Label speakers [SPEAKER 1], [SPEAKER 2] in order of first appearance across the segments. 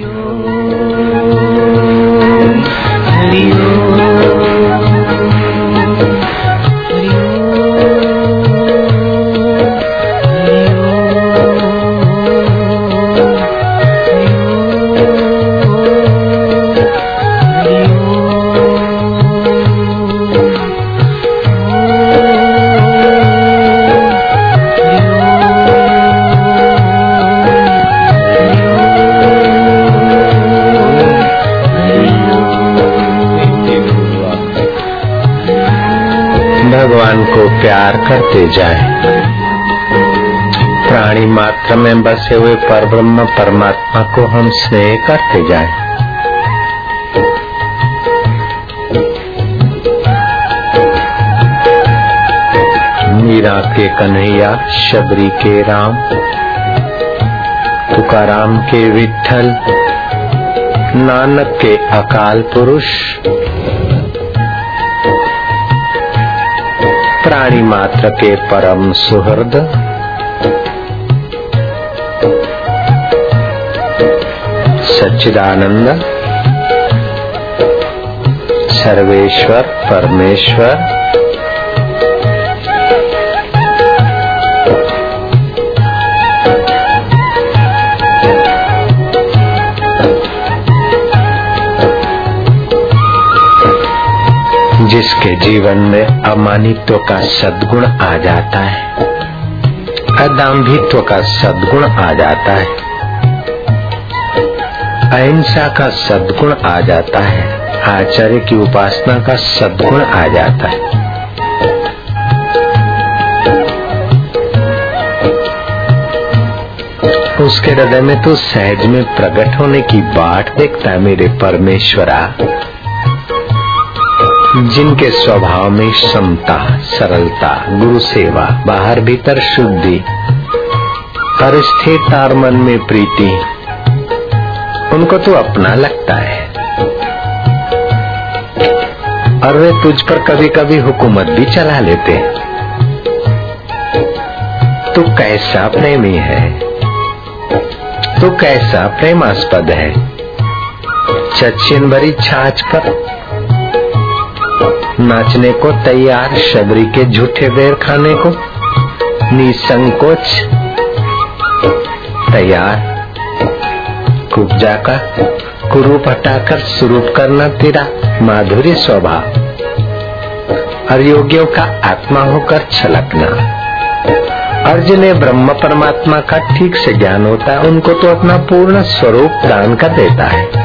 [SPEAKER 1] भगवान जाए। प्राणी मात्र में बसे हुए पर ब्रह्म परमात्मा को हम स्नेह करते जाए। मीरा के कन्हैया, शबरी के राम, तुकाराम के विठल नानक के अकाल पुरुष प्राणी मात्र के परम सुहृद। सच्चिदानंद सर्वेश्वर परमेश्वर। जिसके जीवन में अमानित्व का सद्गुण आ जाता है, अदाम्भित्व का सद्गुण आ जाता है, अहिंसा का सद्गुण आ जाता है, आचार्य की उपासना का सद्गुण आ जाता है। उसके हृदय में तो सहज में प्रकट होने की बाट देखता है मेरे परमेश्वरा। जिनके स्वभाव में समता, सरलता गुरु सेवा बाहर भीतर शुद्धि और स्थिरता और मन में प्रीति, उनको तो अपना लगता है। और वे तुझ पर कभी कभी हुकूमत भी चला लेते तू कैसा प्रेमी है? तू कैसा प्रेमास्पद है? चचिन भरी छाछ पर नाचने को तैयार, शबरी के झूठे बेर खाने को निसंकोच, तैयार। कुब्जा का कुरूप हटाकर स्वरूप करना तेरा माधुर्य स्वभाव। और योगियों का आत्मा होकर छलकना। और जिन्हें ब्रह्म परमात्मा का ठीक से ज्ञान होता है, उनको तो अपना पूर्ण स्वरूप दान कर देता है।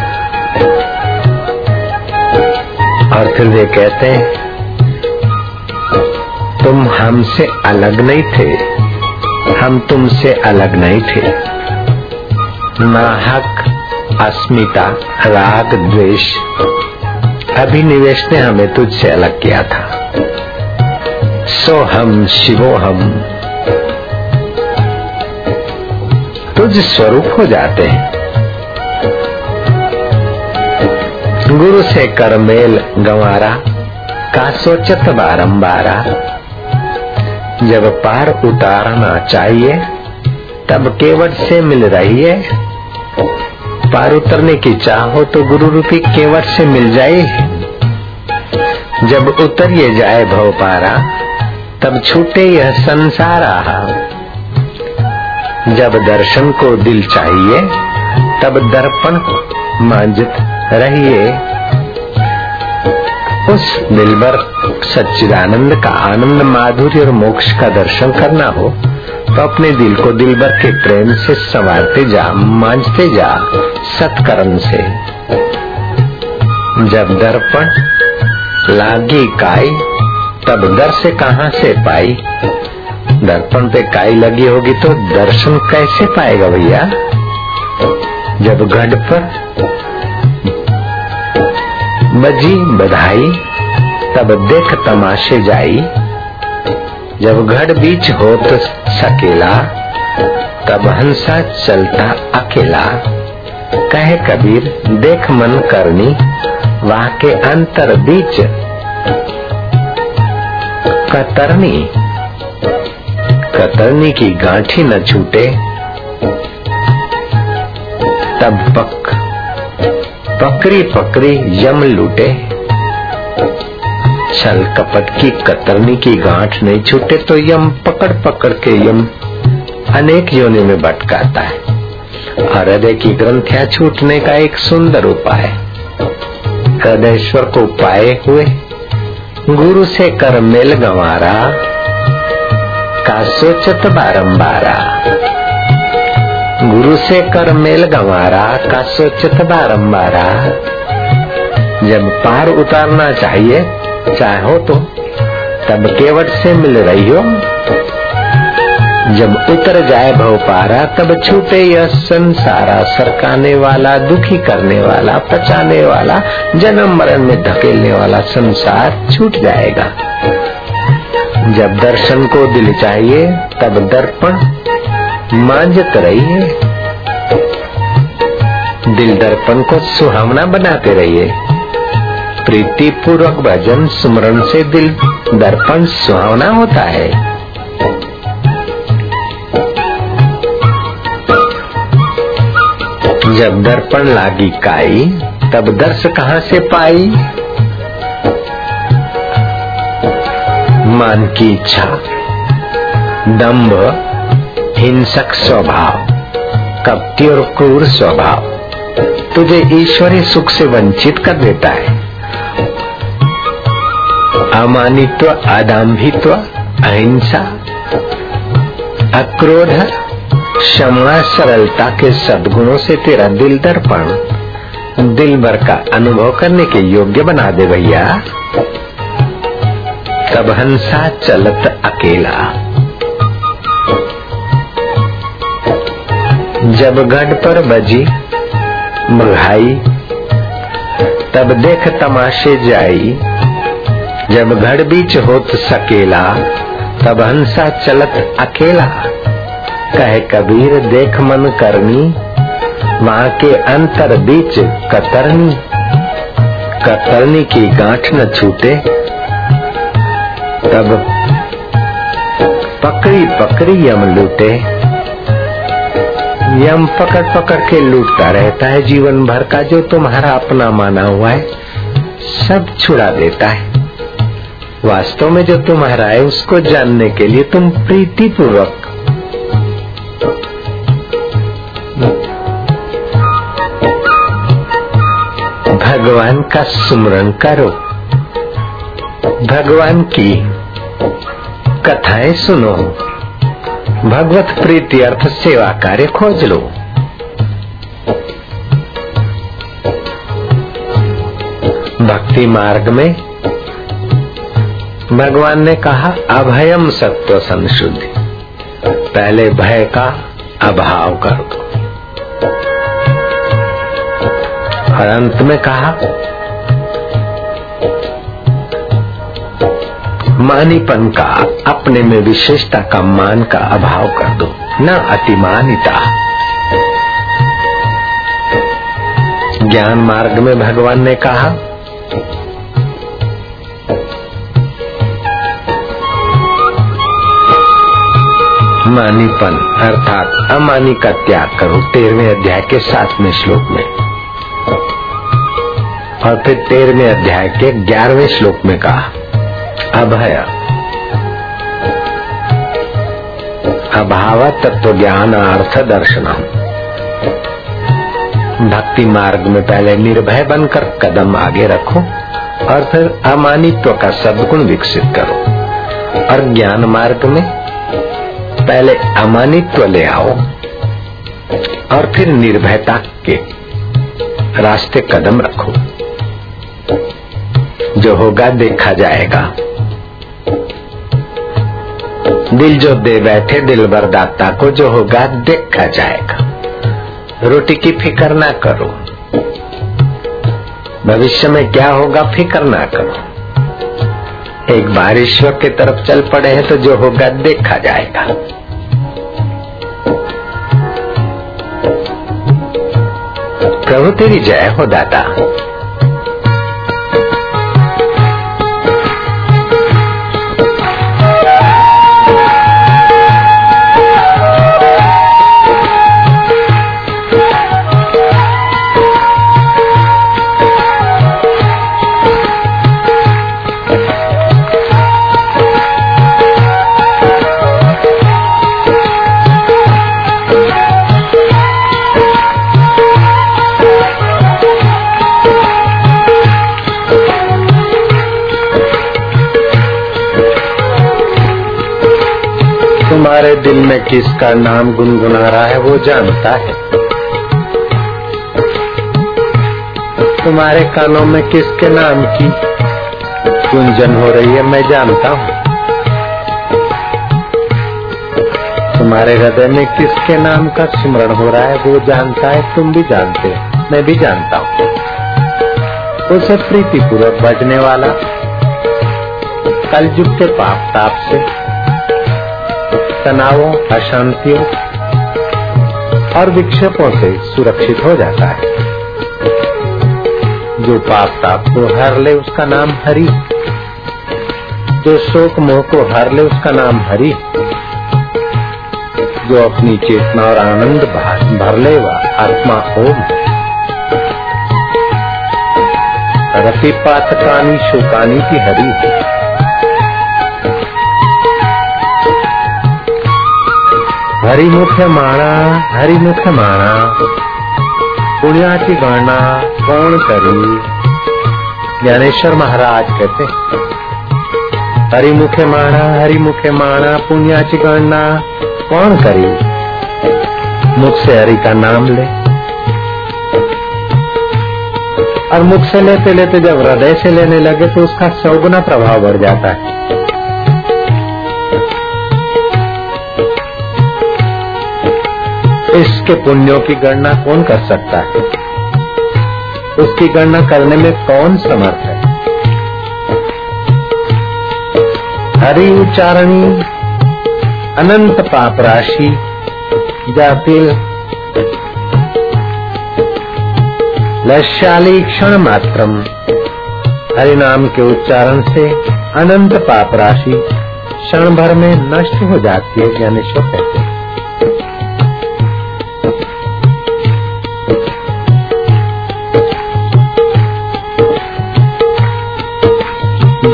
[SPEAKER 1] और फिर वे कहते हैं, तुम हमसे अलग नहीं थे। हम तुमसे अलग नहीं थे। नाहक, अस्मिता, राग, द्वेष, अभिनिवेश ने हमें तुझसे अलग किया था। सो हम शिवो हम। तुझ स्वरूप हो जाते हैं। गुरु से कर मेल गंवारा, का सोचत बारंबारा। जब पार उतारना चाहिए, तब केवट से मिल रही है पार उतरने की चाहो तो गुरु रूपी केवट से मिल जाए। जब उतरिए जाए भव पारा, तब छूटे यह संसारा। जब दर्शन को दिल चाहिए, तब दर्पण मांझत रहिए उस दिलबर सच्चिदानंद का आनंद माधुर्य और मोक्ष का दर्शन करना हो तो अपने दिल को दिलबर के प्रेम से संवारते जा, मांझते जा सत्कर्म से। जब दर्पण, लागी काई, तब दर से कहा से पाई? दर्पण पे काई लगी होगी तो दर्शन कैसे पाएगा भैया? जब घट पर बजी, बधाई, तब देख तमाशे जाई। जब घड़ बीच हो तो सकेला, तब हंसा चलता अकेला। कहे कबीर, देख मन करनी वहाँ के अंतर बीच। कतरनी कतरनी की गांठी न छूटे। तब पक पकड़ी पकड़ी यम लूटे। छल कपट की कतरनी की गांठ नहीं छूटे तो यम पकड़ पकड़ के यम अनेक योनि में भटकाता है। हृदय की ग्रंथियाँ छूटने का एक सुंदर उपाय हृदयश्वर को पाए हुए गुरु से कर मेल गंवारा, का सोचत बारंबारा। गुरु से कर मेल गंवारा, का सोचत बारंबारा। जब पार उतारना चाहिए, चाहो तो तब केवट से मिल रही हो। जब उतर जाए भव पारा, तब छूटे यह संसारा, सरकाने वाला, दुखी करने वाला, पचाने वाला, जन्म मरण में धकेलने वाला संसार छूट जाएगा। जब दर्शन को दिल चाहिए, तब दर्पण मांझत रहिए दिल दर्पण को सुहावना बनाते रहिए। प्रीति पूर्वक भजन सुमरण से दिल दर्पण सुहावना होता है। जब दर्पण लागी काई, तब दर्श कहाँ से पाई? मान की इच्छा। दंभ हिंसक स्वभाव, कपटी और क्रूर स्वभाव तुझे ईश्वरी सुख से वंचित कर देता है। अमानित्व, अदाम्भित्व, अहिंसा, अक्रोध, क्षमा, सरलता के सद्गुणों से तेरा दिल दर्पण, दिल भर का अनुभव करने के योग्य बना दे भैया। तब हंसा चलत अकेला। जब गढ़ पर बजी मृगाई, तब देख तमाशे जाई। जब घड़ बीच होत सकेला, तब हंसा चलत अकेला। कहे कबीर, देख मन करनी वहाँ के अंतर बीच कतरनी। कतरनी की गांठ न छूटे, तब पकड़ी पकड़ी यम लूटे। यम पकड़ पकड़ के लूटता रहता है जीवन भर का, जो तुम्हारा अपना माना हुआ है, सब छुड़ा देता है। वास्तव में जो तुम्हारा है, उसको जानने के लिए तुम प्रीति पूर्वक भगवान का सुमरण करो। भगवान की कथाएँ सुनो। भगवत प्रीति अर्थ सेवा कार्य खोज लो। भक्ति मार्ग में भगवान ने कहा, अभयम सत्व संशुद्धि। पहले भय का अभाव कर। दो और अंत में कहा मानीपन का अपने में विशेषता का मान का अभाव कर दो। न अतिमानिता। ज्ञान मार्ग में भगवान ने कहा, मानीपन अर्थात अमानी का त्याग करो तेरहवें अध्याय के सातवें श्लोक में। और फिर तेरहवें अध्याय के ग्यारहवें श्लोक में कहा अभय। अभाव तत्व ज्ञान अर्थ दर्शनम भक्ति मार्ग में पहले निर्भय बनकर कदम आगे रखो और फिर अमानित्व का सदगुण विकसित करो। और ज्ञान मार्ग में पहले अमानित्व ले आओ और फिर निर्भयता के रास्ते कदम रखो। जो होगा देखा जाएगा। दिल जो दे बैठे दिल बरदाता को जो होगा देखा जाएगा। रोटी की फ़िक्र ना करो। भविष्य में क्या होगा फ़िक्र ना करो। एक बार ईश्वर की तरफ़ चल पड़े हैं तो जो होगा देखा जाएगा। प्रभु तेरी जय हो दाता। तुम्हारे दिल में किसका नाम गुनगुना रहा है, वो जानता है। तुम्हारे कानों में किसके नाम की गुंजन हो रही है, मैं जानता हूँ। तुम्हारे हृदय में किसके नाम का स्मरण हो रहा है, वो जानता है, तुम भी जानते हो, मैं भी जानता हूँ। उसे प्रीति पूर्वक बजने वाला कलयुग के पाप ताप से तनावों, अशांतियों और विक्षेपों से सुरक्षित हो जाता है। जो पाप ताप को हर ले, उसका नाम हरि। जो शोक मोह को हर ले, उसका नाम हरि। जो अपनी चेतना और आनंद भर ले, वह आत्मा ओम। रफी पातकानी शोकानी की हरि। हरिमुख माणा हरिमुख माणा पुण्याची गणना कौन करी? ज्ञानेश्वर महाराज कहते हरिमुखे माणा हरिमुखे माणा पुण्याची गणना कौन करी? मुख से हरि का नाम ले। और मुख से लेते लेते जब हृदय से लेने लगे तो उसका सौगुना प्रभाव बढ़ जाता है। इसके पुण्यों की गणना कौन कर सकता है? उसकी गणना करने में कौन समर्थ है? हरि उच्चारणी, अनंत पाप राशि जातिल लश्याली क्षण मात्रम हरि नाम के उच्चारण से अनंत पाप राशि क्षण भर में नष्ट हो जाती है ज्ञानेश्वर कहते हैं।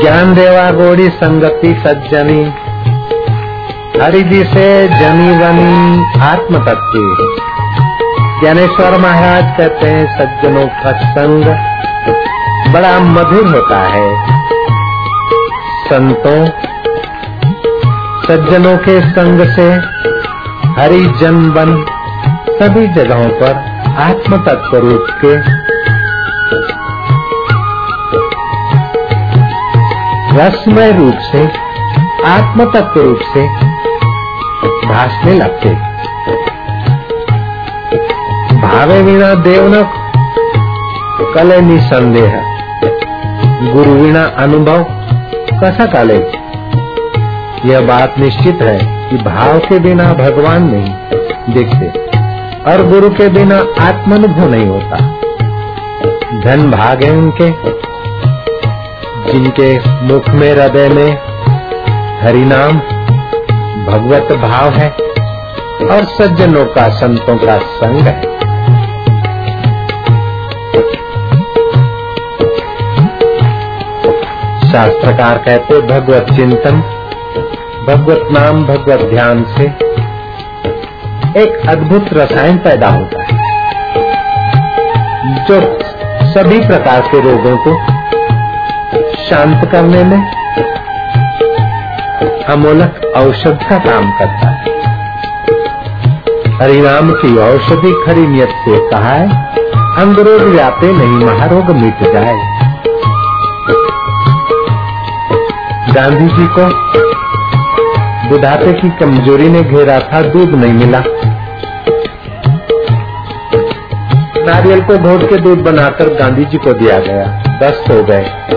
[SPEAKER 1] ज्ञान देवा गोड़ी संगति सज्जनी। हरिजी से जनी बनी आत्म तत्व ज्ञानेश्वर महाराज कहते हैं, सज्जनों का संग बड़ा मधुर होता है। संतों, सज्जनों के संग से हरिजन बन सभी जगहों पर आत्म तत्व रूप के रसमय रूप से आत्म तत्व रूप से भाषने लगते। भावे विना देव न, कले निसंदेह। गुरु विना अनुभव, कसा काले? यह बात निश्चित है कि भाव के बिना भगवान नहीं देखते, और गुरु के बिना आत्मानुभव नहीं होता। धन भागे उनके जिनके मुख में हृदय में हरि नाम भगवत भाव है और सज्जनों का, संतों का संग है। शास्त्रकार कहते, भगवत चिंतन, भगवत नाम, भगवत ध्यान से एक अद्भुत रसायन पैदा होता है, जो सभी प्रकार के रोगों को शांत करने में अमोलक औषध का काम करता है। हरिनाम की औषधि खरी नियत से कहा है, अंगरोग व्यापे नहीं, महारोग मिट जाए। गांधी जी को बुढ़ापे की कमज़ोरी ने घेरा था, दूध नहीं मिला। नारियल को घोट के दूध बनाकर गांधी जी को दिया गया। दस्त हो गए।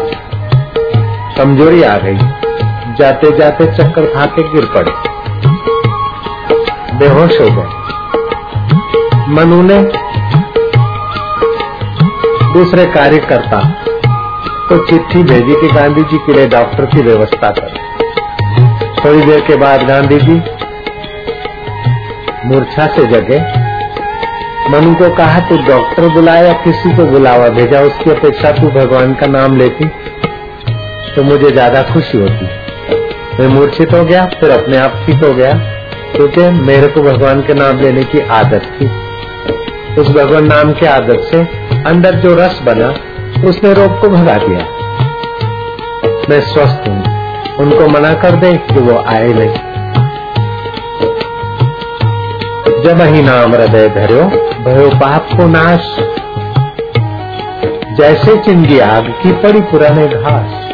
[SPEAKER 1] कमज़ोरी आ गई। जाते जाते चक्कर खा के गिर पड़े। बेहोश हो गए। मनु ने दूसरे कार्यकर्ता को चिट्ठी भेजी कि गांधी जी के लिए डॉक्टर की व्यवस्था कर। थोड़ी देर के बाद गांधी जी मूर्छा से जगे। मनु को कहा, तू डॉक्टर बुलाया, किसी को बुलावा भेजा, उसकी अपेक्षा तू भगवान का नाम लेती। तो मुझे ज़्यादा खुशी होती। मैं मूर्छित हो गया, फिर अपने आप ठीक हो गया। क्योंकि मेरे को भगवान के नाम लेने की आदत थी। उस भगवान नाम की आदत से अंदर जो रस बना, उसने रोग को भगा दिया। मैं स्वस्थ हूँ। उनको मना कर दे कि वो आए नहीं। जब ही नाम हृदय धरो भयो पाप को नाश। जैसे चिंगी आग की पड़ी पुराने घास।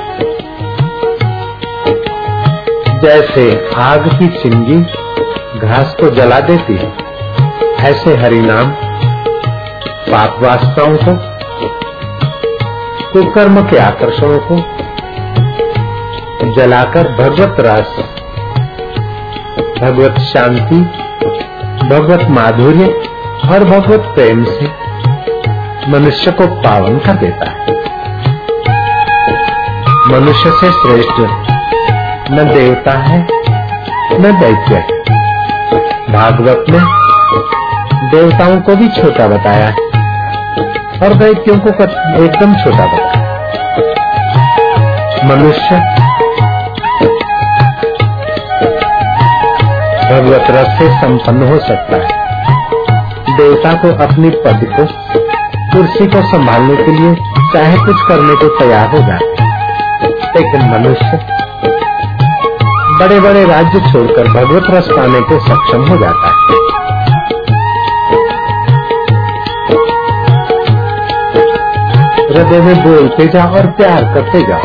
[SPEAKER 1] जैसे आग की चिंगी, घास को जला देती है। ऐसे हरि नाम पाप वास्तवों को, कुकर्म के आकर्षणों को जलाकर भगवत रस, भगवत शांति, भगवत माधुर्य और भगवत प्रेम से मनुष्य को पावन कर देता है। मनुष्य से श्रेष्ठ न देवता है, न दैत्य भागवत में देवताओं को भी छोटा बताया है और दैत्यों को एकदम छोटा बताया मनुष्य भगवत रस से संपन्न हो सकता है। देवता को अपनी पद को कुर्सी को संभालने के लिए चाहे कुछ करने को तैयार हो जाए। लेकिन मनुष्य बड़े बड़े राज्य छोड़कर भगवत रस पाने को सक्षम हो जाता है। हृदय में बोलते जाओ और प्यार करते जाओ।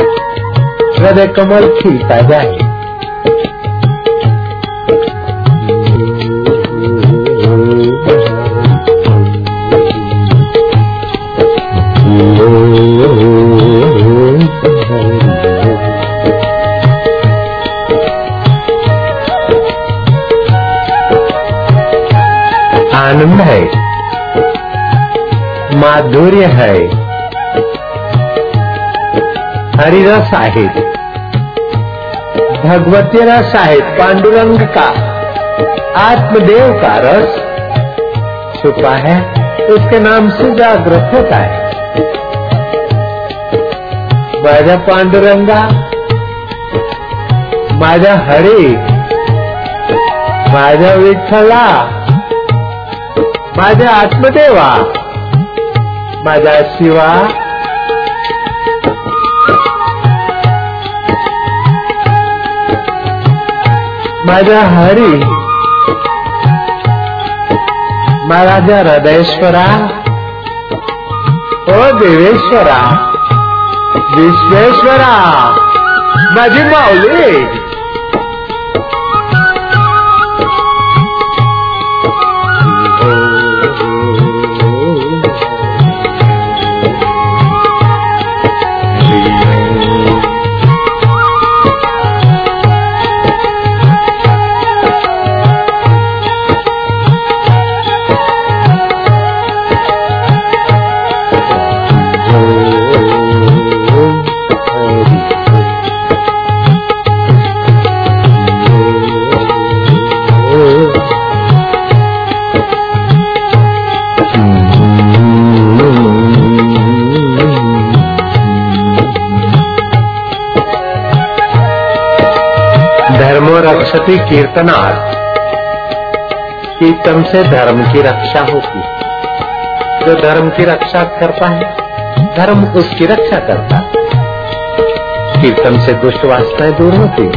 [SPEAKER 1] हृदय कमल खिलता जाए। माधुर्य है। हरि रस आहेत भगवती रस आहेत पांडुरंग का आत्मदेव का रस छुपा है, उसके नाम से जागृत होता है। माझा पांडुरंगा माझा हरी माझा विठ्ठला माझा आत्मदेवा। माझा शिवा माझा हरी माझा हृदयेश्वरा ओ देवेश्वरा विश्वेश्वरा माझी माऊली कीर्तनार्थ। कीर्तन से धर्म की रक्षा होती है। जो धर्म की रक्षा करता है, धर्म उसकी रक्षा करता है। कीर्तन से दुष्ट वासनाएँ दूर होती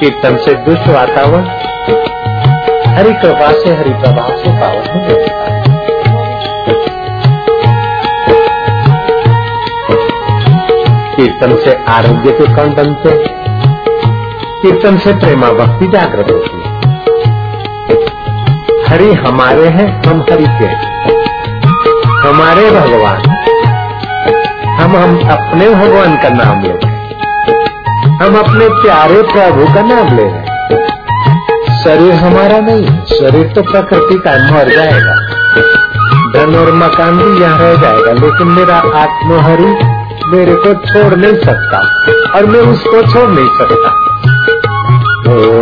[SPEAKER 1] कीर्तन से दुष्ट वातावरण, हरि कृपा से हरि प्रभाव से पावन हो जाता है। कीर्तन से आरोग्य के कण बनते हैं। कीर्तन से प्रेमा भक्ति जागृत होती है। हरि हमारे हैं, हम हरि के हमारे भगवान। हम हम अपने भगवान का नाम ले रहे हम अपने प्यारे प्रभु का नाम ले रहे शरीर हमारा नहीं शरीर तो प्रकृति का मर जाएगा। धन और मकान भी यहाँ रह जाएगा, लेकिन मेरा आत्महरि मेरे को छोड़ नहीं सकता और मैं उसको छोड़ नहीं सकता। ओम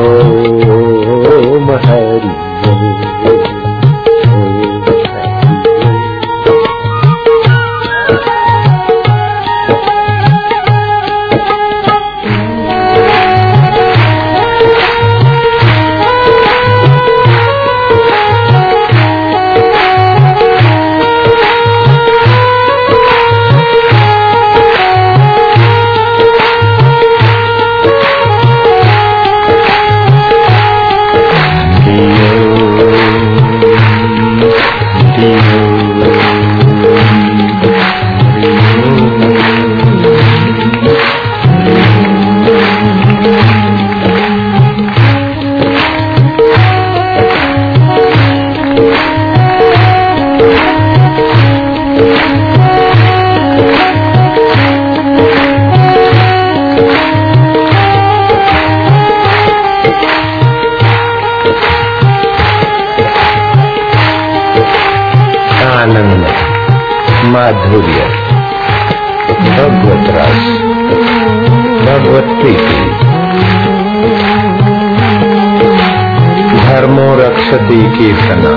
[SPEAKER 1] धर्मो रक्षति कीर्तना।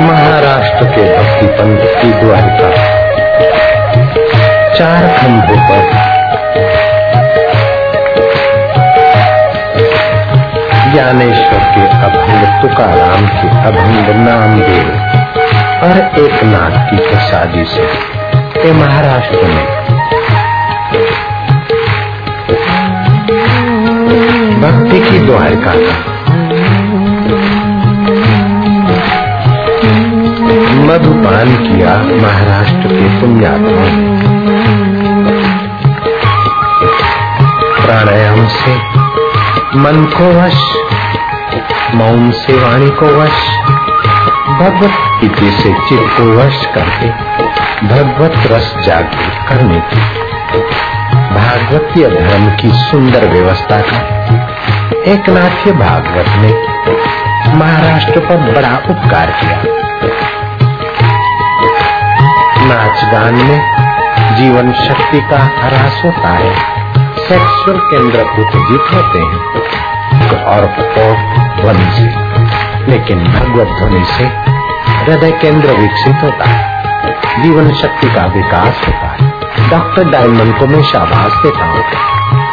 [SPEAKER 1] महाराष्ट्र के भक्ति पंथ की द्वारिका। चार खंभों पर। ज्ञानेश्वर के अभंग तुकाराम के अभंग नामदेव और एक नाथ की प्रसादी से। महाराष्ट्र में भक्ति की द्वारका का मधुपान किया महाराष्ट्र के पुण्यात्मा। प्राणायाम से मन को वश, मौन से वाणी को वश, भगवत गीति से चित्त को वश करके भगवत रस जागृत करने की भागवतीय धर्म की सुंदर व्यवस्था का एक नाथ्य भागवत ने महाराष्ट्र पर बड़ा उपकार किया। नाच गान में जीवन शक्ति का ह्रास होता है, सेक्सुअल केंद्र उत्तेजित होते हैं और ध्वनि से, लेकिन भगवत ध्वनि से हृदय केंद्र विकसित होता है, जीवन शक्ति का विकास होता है। डॉक्टर डायमंड को मैं शाबाश देता हूँ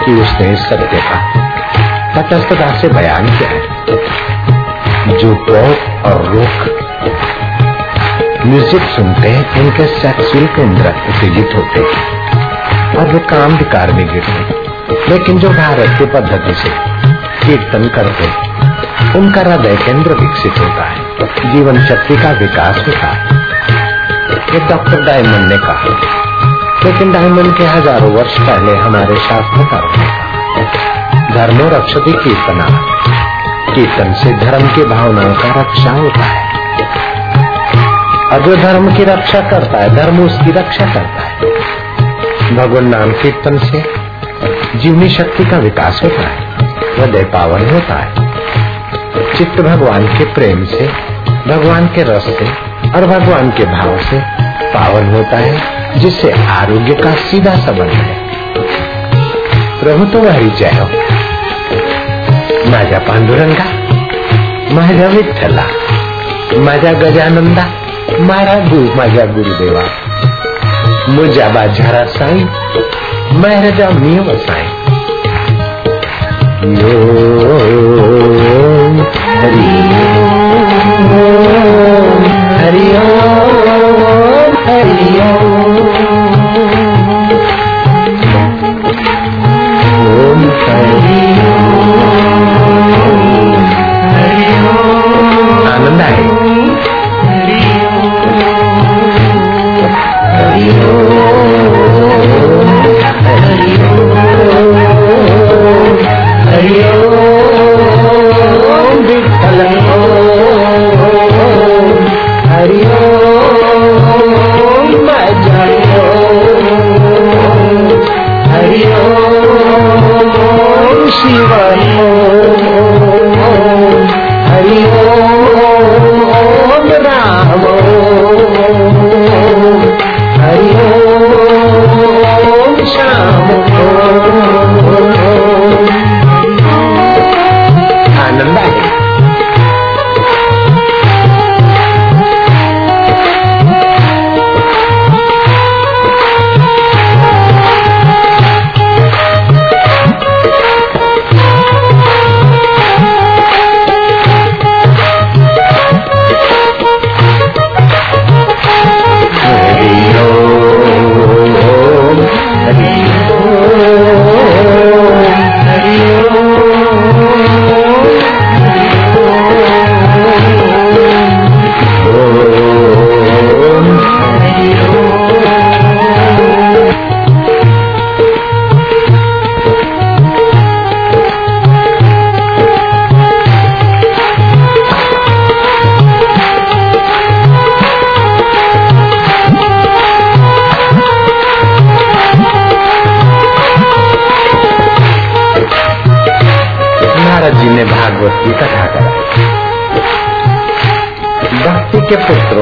[SPEAKER 1] कि उसने सत्य का तटस्थता से बयान किया है। जो टॉक और रोक म्यूज़िक सुनते हैं उनके सेक्सुअल केंद्र उत्तेजित होते हैं। और वे काम विकार में गिरते लेकिन जो भारत की पद्धति से कीर्तन करते उनका हृदय केंद्र विकसित होता है। जीवन शक्ति का विकास होता है। ये डॉक्टर डायमंड ने कहा। लेकिन डायमंड के हज़ारों वर्ष पहले हमारे शास्त्रकारों ने कहा धर्मो रक्षति कीर्तना कीर्तन से धर्म की भावनाओं का रक्षा होता है। और जो धर्म की रक्षा करता है, धर्म उसकी रक्षा करता है। भगवान नाम कीर्तन से जीवनी शक्ति का विकास होता है, हृदय पावन होता है। चित्त भगवान के प्रेम से, भगवान के रस से और भगवान के भाव से पावन होता है। जिससे आरोग्य का सीधा संबंध है। प्रभु तो हरी जय हो। माझ्या पांडुरंगा माझ्या विठ्ठला माझ्या गजानंदा, मारा गुरु माझ्या गुरुदेवा मुझा बाजारा साई महरजा मियो साई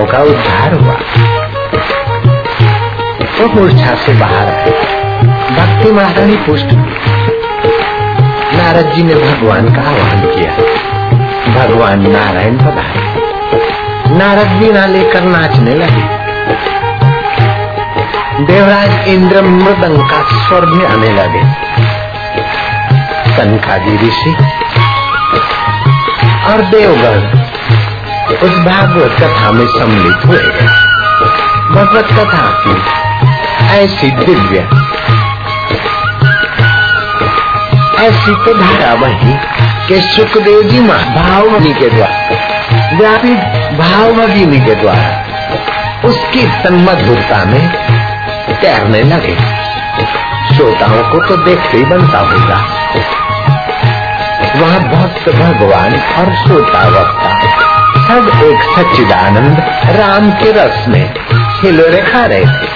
[SPEAKER 1] पुत्रों का उद्धार हुआ। वो मूर्छा से बाहर आए। भक्ति महारानी पुष्ट नारद जी ने भगवान का आह्वान किया। भगवान नारायण पधारे। नारद बीना लेकर नाचने लगे। देवराज इंद्र मृदंग का स्वर भी आने लगे। कनकादी ऋषि और देवगण उस भागवत कथा में सम्मिलित हुए। भगवत कथा की ऐसी दिव्य, ऐसी तो धारा वही के सुखदेव जी माँ भावनी के द्वारा, व्यापी भावनी के द्वारा उसकी तन्मधुरता में तैरने लगे। श्रोताओं को तो देखते ही बनता होगा। वहाँ भक्त, भगवान और श्रोता वक्ता सब एक सच्चिदानंद राम के रस में हिलोरे खा रहे थे।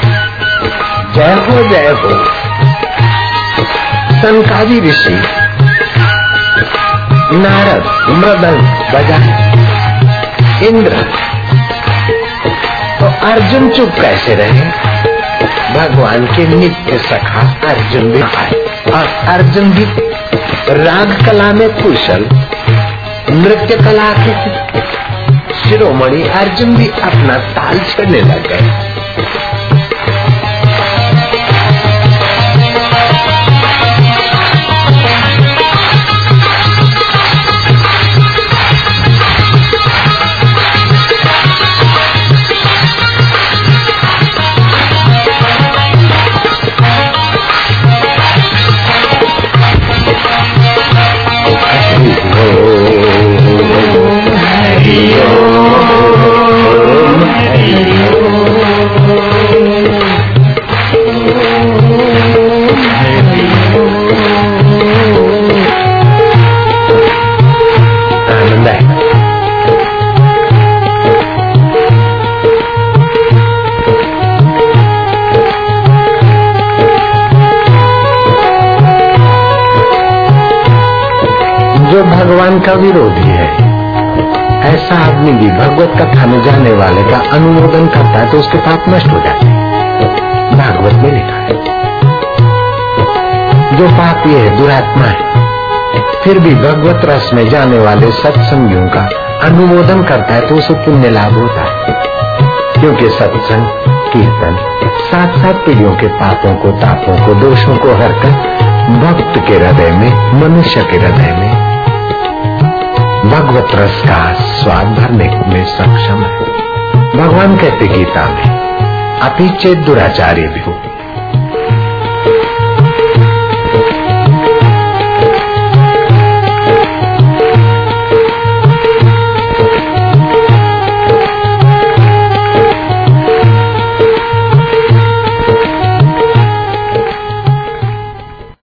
[SPEAKER 1] जय हो जय हो। संकादी ऋषि, नारद, मृदंग बजा इंद्र तो अर्जुन चुप कैसे रहे? भगवान के नित्य सखा अर्जुन भी आए और अर्जुन भी राग कला में कुशल, नृत्य कला के शिरोमणि अर्जुन भी अपना ताल छेड़ने लग गए। ऐसा आदमी भी भगवत कथा में जाने वाले का अनुमोदन करता है तो उसके पाप नष्ट हो जाते हैं। भागवत में लिखा है। जो पाप ये है, दुरात्मा है, फिर भी भगवत रस में जाने वाले सत्संगियों का अनुमोदन करता है तो उसे पुण्य लाभ होता है। क्योंकि सत्संग, कीर्तन साथ साथ पीढ़ियों के पापों को, तापों को, दोषों को हरकर भक्त के हृदय में, मनुष्य के हृदय में भगवत रस का स्वाद भरने में सक्षम है। भगवान कहते गीता में अति चेत दुराचार्य भी हो